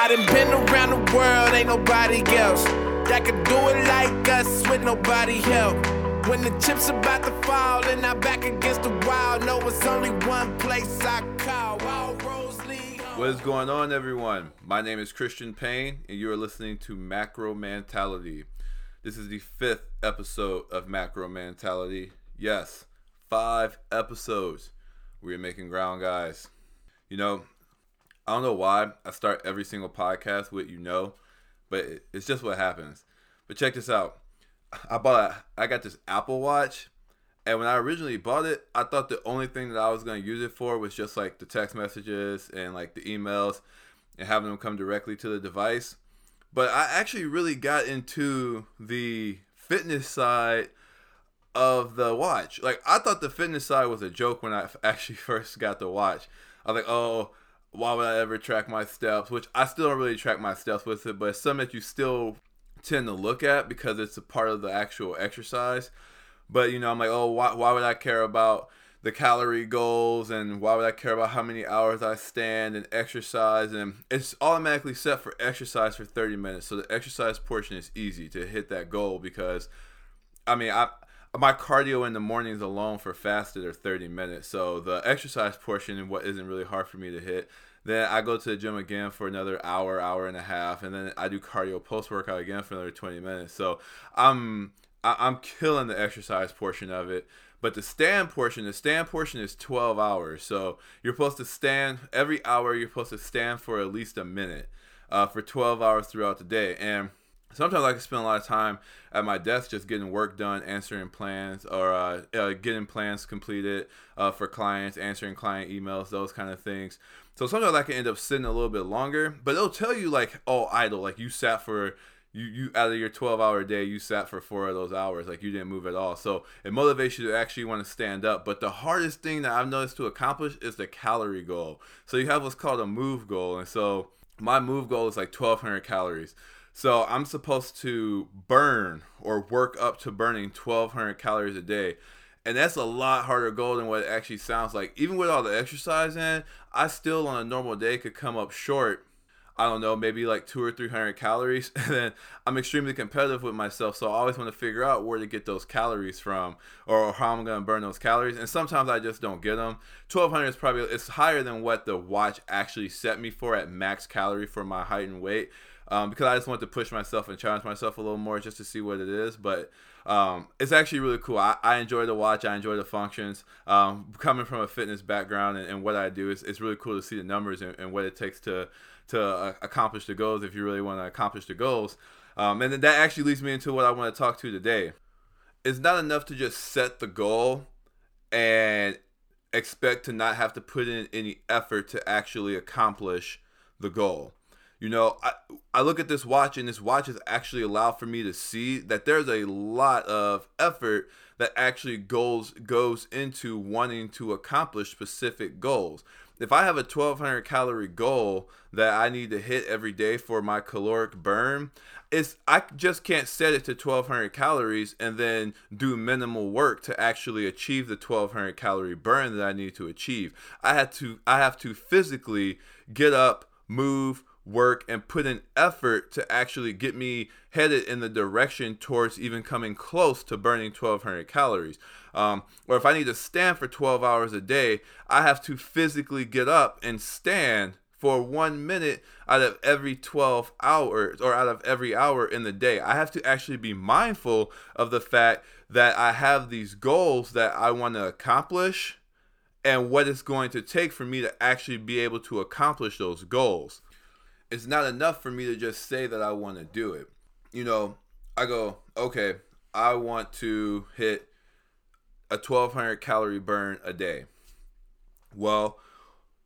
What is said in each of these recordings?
I done been around the world, ain't nobody else that could do it like us with nobody help. When the chips about to fall and I'm back against the wall, know it's only one place I call. What is going on, everyone? My name is Christian Payne, and you are listening to Macro Mentality. This is the fifth episode of Macro Mentality. Yes, five episodes. We're making ground, guys. You know, I don't know why I start every single podcast with you know, but it's just what happens. But check this out. I bought I got this Apple Watch, and when I originally bought it, I thought the only thing that I was going to use it for was just like the text messages and like the emails and having them come directly to the device. But I actually really got into the fitness side of the watch. Like I thought the fitness side was a joke when I actually first got the watch. I was like, oh, why would I ever track my steps? Which I still don't really track my steps with it, but it's something that you still tend to look at because it's a part of the actual exercise. But you know, I'm like, oh, why, why would I care about the calorie goals and why would I care about how many hours I stand and exercise? And it's automatically set for exercise for 30 minutes. So the exercise portion is easy to hit that goal because I mean, I my cardio in the mornings alone for fasted are 30 minutes. So the exercise portion and what isn't really hard for me to hit. Then I go to the gym again for another hour, hour and a half, and then I do cardio post workout again for another 20 minutes. So I'm I- I'm killing the exercise portion of it. But the stand portion, the stand portion is 12 hours. So you're supposed to stand every hour. You're supposed to stand for at least a minute uh, for 12 hours throughout the day. And sometimes I can spend a lot of time at my desk just getting work done, answering plans, or uh, uh, getting plans completed uh, for clients, answering client emails, those kind of things. So sometimes I can end up sitting a little bit longer, but it'll tell you like, oh, idle, like you sat for you, you out of your 12 hour day you sat for four of those hours like you didn't move at all. So it motivates you to actually want to stand up but the hardest thing that i've noticed to accomplish is the calorie goal. So you have what's called a move goal and so my move goal is like 1200 calories so i'm supposed to burn or work up to burning 1200 calories a day and that's a lot harder goal than what it actually sounds like even with all the exercise in i still on a normal day could come up short I don't know, maybe like two or three hundred calories. And then I'm extremely competitive with myself, so I always want to figure out where to get those calories from, or how I'm gonna burn those calories. And sometimes I just don't get them. 1200 is probably it's higher than what the watch actually set me for at max calorie for my height and weight. Um, because I just want to push myself and challenge myself a little more just to see what it is. But um, it's actually really cool. I, I enjoy the watch. I enjoy the functions. Um, coming from a fitness background and, and what I do, it's, it's really cool to see the numbers and, and what it takes to to uh, accomplish the goals if you really want to accomplish the goals. Um, and then that actually leads me into what I want to talk to today. It's not enough to just set the goal and expect to not have to put in any effort to actually accomplish the goal. You know, I, I look at this watch, and this watch has actually allowed for me to see that there's a lot of effort that actually goes goes into wanting to accomplish specific goals. If I have a 1200 calorie goal that I need to hit every day for my caloric burn, it's I just can't set it to 1200 calories and then do minimal work to actually achieve the 1200 calorie burn that I need to achieve. I had to I have to physically get up, move, work and put an effort to actually get me headed in the direction towards even coming close to burning 1200 calories. Um, or if I need to stand for 12 hours a day, I have to physically get up and stand for one minute out of every 12 hours or out of every hour in the day. I have to actually be mindful of the fact that I have these goals that I want to accomplish and what it's going to take for me to actually be able to accomplish those goals it's not enough for me to just say that I want to do it. You know, I go, okay, I want to hit a 1200 calorie burn a day. Well,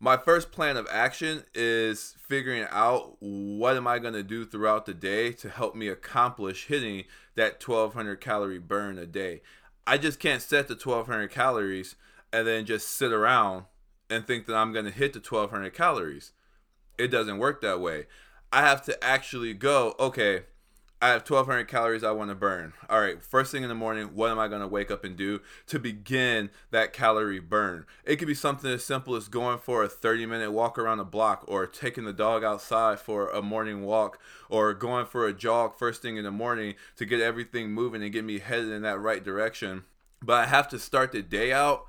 my first plan of action is figuring out what am I going to do throughout the day to help me accomplish hitting that 1200 calorie burn a day. I just can't set the 1200 calories and then just sit around and think that I'm going to hit the 1200 calories. It doesn't work that way. I have to actually go, okay, I have 1200 calories I want to burn. All right, first thing in the morning, what am I going to wake up and do to begin that calorie burn? It could be something as simple as going for a 30 minute walk around the block or taking the dog outside for a morning walk or going for a jog first thing in the morning to get everything moving and get me headed in that right direction. But I have to start the day out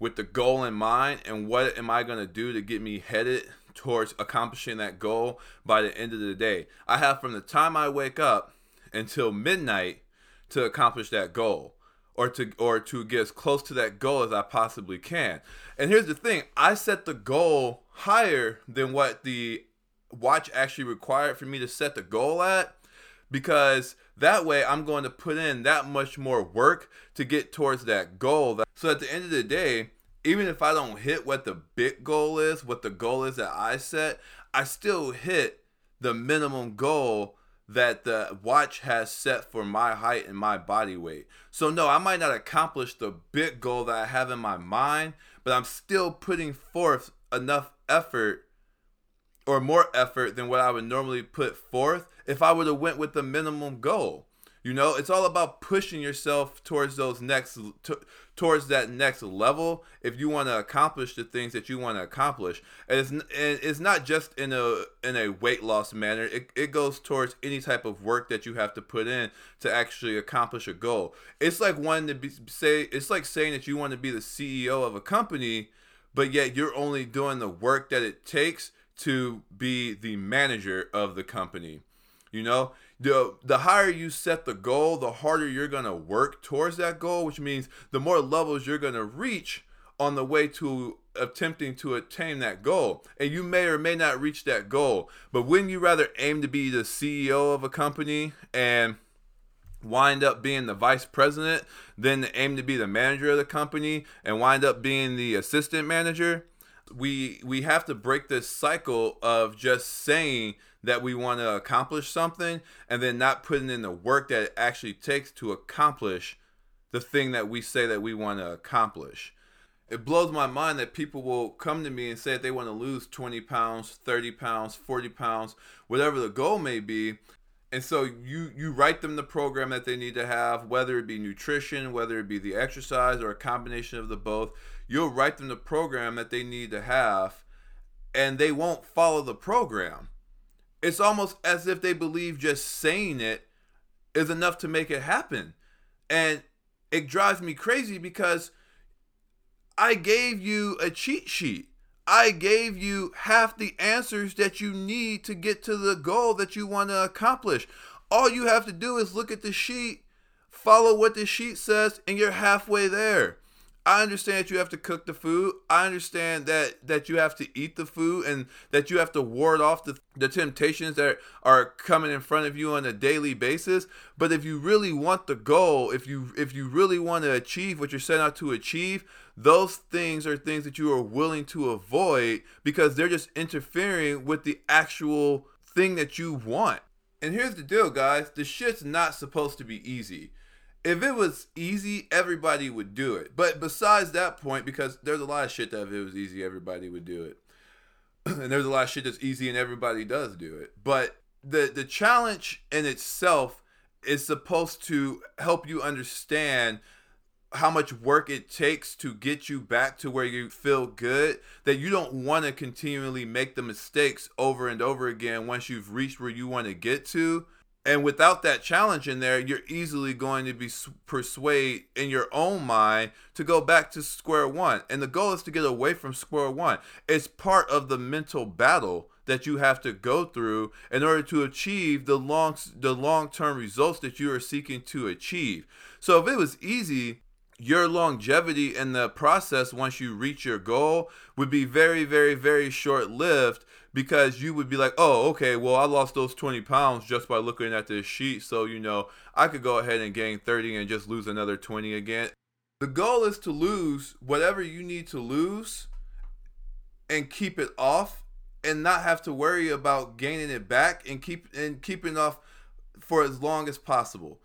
with the goal in mind and what am I going to do to get me headed towards accomplishing that goal by the end of the day. I have from the time I wake up until midnight to accomplish that goal or to or to get as close to that goal as I possibly can. And here's the thing, I set the goal higher than what the watch actually required for me to set the goal at because that way I'm going to put in that much more work to get towards that goal. So at the end of the day, even if I don't hit what the big goal is, what the goal is that I set, I still hit the minimum goal that the watch has set for my height and my body weight. So no, I might not accomplish the big goal that I have in my mind, but I'm still putting forth enough effort or more effort than what I would normally put forth if I would have went with the minimum goal. You know, it's all about pushing yourself towards those next to, towards that next level if you want to accomplish the things that you want to accomplish. And it's, and it's not just in a in a weight loss manner. It, it goes towards any type of work that you have to put in to actually accomplish a goal. It's like wanting to be say it's like saying that you want to be the CEO of a company, but yet you're only doing the work that it takes to be the manager of the company. You know, the the higher you set the goal, the harder you're gonna work towards that goal, which means the more levels you're gonna reach on the way to attempting to attain that goal. And you may or may not reach that goal. But wouldn't you rather aim to be the CEO of a company and wind up being the vice president than aim to be the manager of the company and wind up being the assistant manager? We we have to break this cycle of just saying that we want to accomplish something and then not putting in the work that it actually takes to accomplish the thing that we say that we want to accomplish. It blows my mind that people will come to me and say that they want to lose 20 pounds, 30 pounds, 40 pounds, whatever the goal may be. And so you you write them the program that they need to have, whether it be nutrition, whether it be the exercise or a combination of the both. You'll write them the program that they need to have and they won't follow the program it's almost as if they believe just saying it is enough to make it happen. And it drives me crazy because I gave you a cheat sheet. I gave you half the answers that you need to get to the goal that you want to accomplish. All you have to do is look at the sheet, follow what the sheet says, and you're halfway there. I understand that you have to cook the food. I understand that that you have to eat the food and that you have to ward off the, the temptations that are coming in front of you on a daily basis. But if you really want the goal, if you if you really want to achieve what you're set out to achieve, those things are things that you are willing to avoid because they're just interfering with the actual thing that you want. And here's the deal, guys. The shit's not supposed to be easy if it was easy, everybody would do it. But besides that point, because there's a lot of shit that if it was easy, everybody would do it. and there's a lot of shit that's easy and everybody does do it. But the the challenge in itself is supposed to help you understand how much work it takes to get you back to where you feel good that you don't want to continually make the mistakes over and over again once you've reached where you want to get to and without that challenge in there, you're easily going to be persuade in your own mind to go back to square one. And the goal is to get away from square one. It's part of the mental battle that you have to go through in order to achieve the long the long-term results that you are seeking to achieve. So if it was easy, your longevity in the process once you reach your goal would be very very very short-lived because you would be like, oh, okay, well, I lost those 20 pounds just by looking at this sheet. So, you know, I could go ahead and gain 30 and just lose another 20 again. The goal is to lose whatever you need to lose and keep it off and not have to worry about gaining it back and keep and keeping off for as long as possible.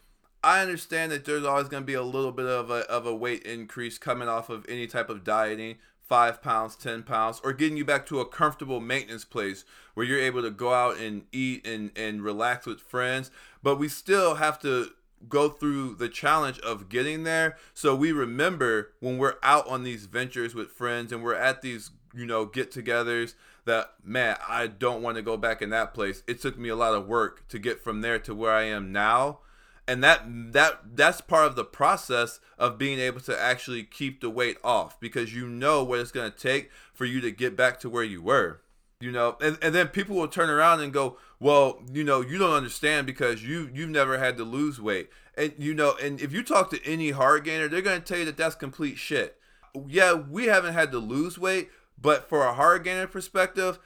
I understand that there's always going to be a little bit of a, of a weight increase coming off of any type of dieting five pounds, 10 pounds, or getting you back to a comfortable maintenance place where you're able to go out and eat and, and relax with friends. But we still have to go through the challenge of getting there. So we remember when we're out on these ventures with friends and we're at these you know get-togethers that man i don't want to go back in that place. It took me a lot of work to get from there to where i am now and that that that's part of the process of being able to actually keep the weight off because you know what it's going to take for you to get back to where you were you know? And, and then people will turn around and go well you know you don't understand because you you've never had to lose weight. And you know and if you talk to any hard gainer they're going to tell you that that's complete shit. Yeah we haven't had to lose weight but for a hard gainer perspective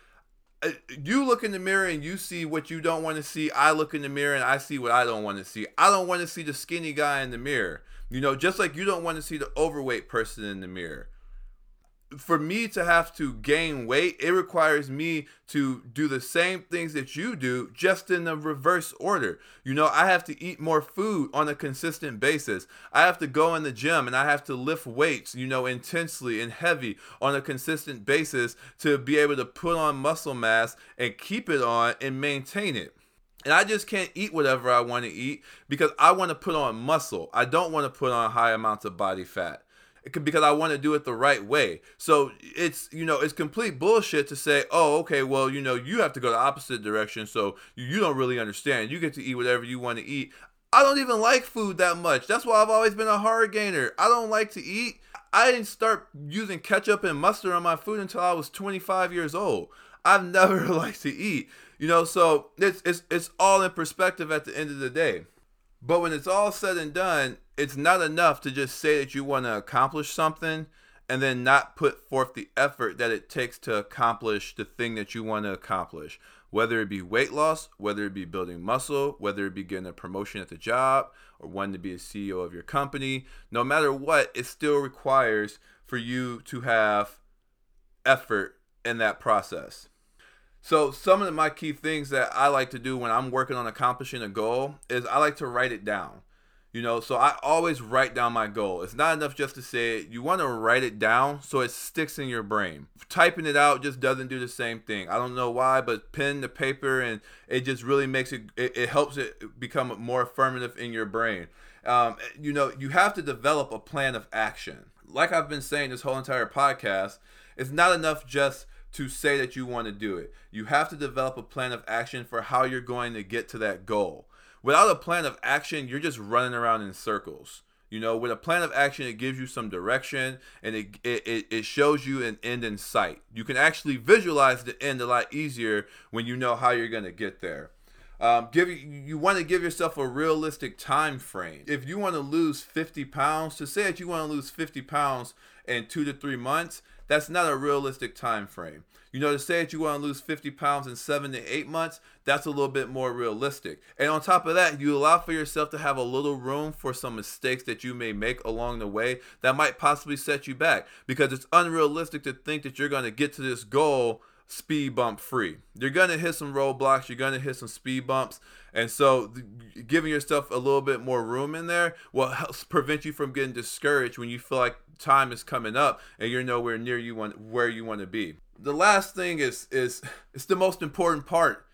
Uh, you look in the mirror and you see what you don't want to see. I look in the mirror and I see what I don't want to see. I don't want to see the skinny guy in the mirror. You know, just like you don't want to see the overweight person in the mirror for me to have to gain weight, it requires me to do the same things that you do, just in the reverse order. You know, I have to eat more food on a consistent basis. I have to go in the gym and I have to lift weights, you know, intensely and heavy on a consistent basis to be able to put on muscle mass and keep it on and maintain it. And I just can't eat whatever I want to eat because I want to put on muscle. I don't want to put on high amounts of body fat because I want to do it the right way. So it's you know it's complete bullshit to say, oh okay, well you know you have to go the opposite direction, so you don't really understand. You get to eat whatever you want to eat. I don't even like food that much. That's why I've always been a hard gainer. I don't like to eat. I didn't start using ketchup and mustard on my food until I was 25 years old. I've never liked to eat. You know, so it's it's it's all in perspective at the end of the day. But when it's all said and done, it's not enough to just say that you want to accomplish something and then not put forth the effort that it takes to accomplish the thing that you want to accomplish. Whether it be weight loss, whether it be building muscle, whether it be getting a promotion at the job, or wanting to be a CEO of your company, no matter what, it still requires for you to have effort in that process. So some of my key things that I like to do when I'm working on accomplishing a goal is I like to write it down. You know, so I always write down my goal. It's not enough just to say it. You want to write it down so it sticks in your brain. Typing it out just doesn't do the same thing. I don't know why, but pen to paper and it just really makes it, it, it helps it become more affirmative in your brain. Um, you know, you have to develop a plan of action. Like I've been saying this whole entire podcast, it's not enough just to say that you want to do it. You have to develop a plan of action for how you're going to get to that goal. Without a plan of action, you're just running around in circles. You know, with a plan of action, it gives you some direction and it, it, it shows you an end in sight. You can actually visualize the end a lot easier when you know how you're going to get there. Um, give you want to give yourself a realistic time frame. If you want to lose 50 pounds, to say that you want to lose 50 pounds in two to three months, that's not a realistic time frame. You know, to say that you want to lose 50 pounds in seven to eight months, that's a little bit more realistic. And on top of that, you allow for yourself to have a little room for some mistakes that you may make along the way that might possibly set you back because it's unrealistic to think that you're going to get to this goal speed bump free. You're going to hit some roadblocks, you're going to hit some speed bumps. And so giving yourself a little bit more room in there will help prevent you from getting discouraged when you feel like time is coming up and you're nowhere near you want where you want to be. The last thing is is it's the most important part.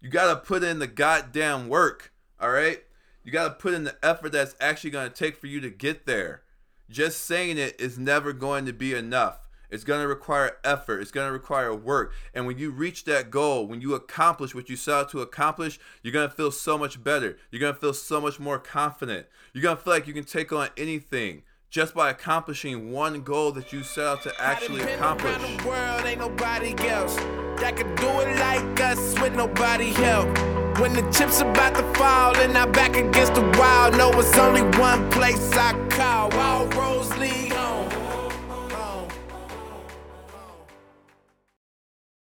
You got to put in the goddamn work, all right? You got to put in the effort that's actually going to take for you to get there. Just saying it is never going to be enough. It's going to require effort. It's going to require work. And when you reach that goal, when you accomplish what you set out to accomplish, you're going to feel so much better. You're going to feel so much more confident. You're going to feel like you can take on anything just by accomplishing one goal that you set out to actually accomplish. The world ain't nobody else that could do it like us with nobody help. When the chips about to fall and I'm back against the wall, know it's only one place I call. All roads lead home.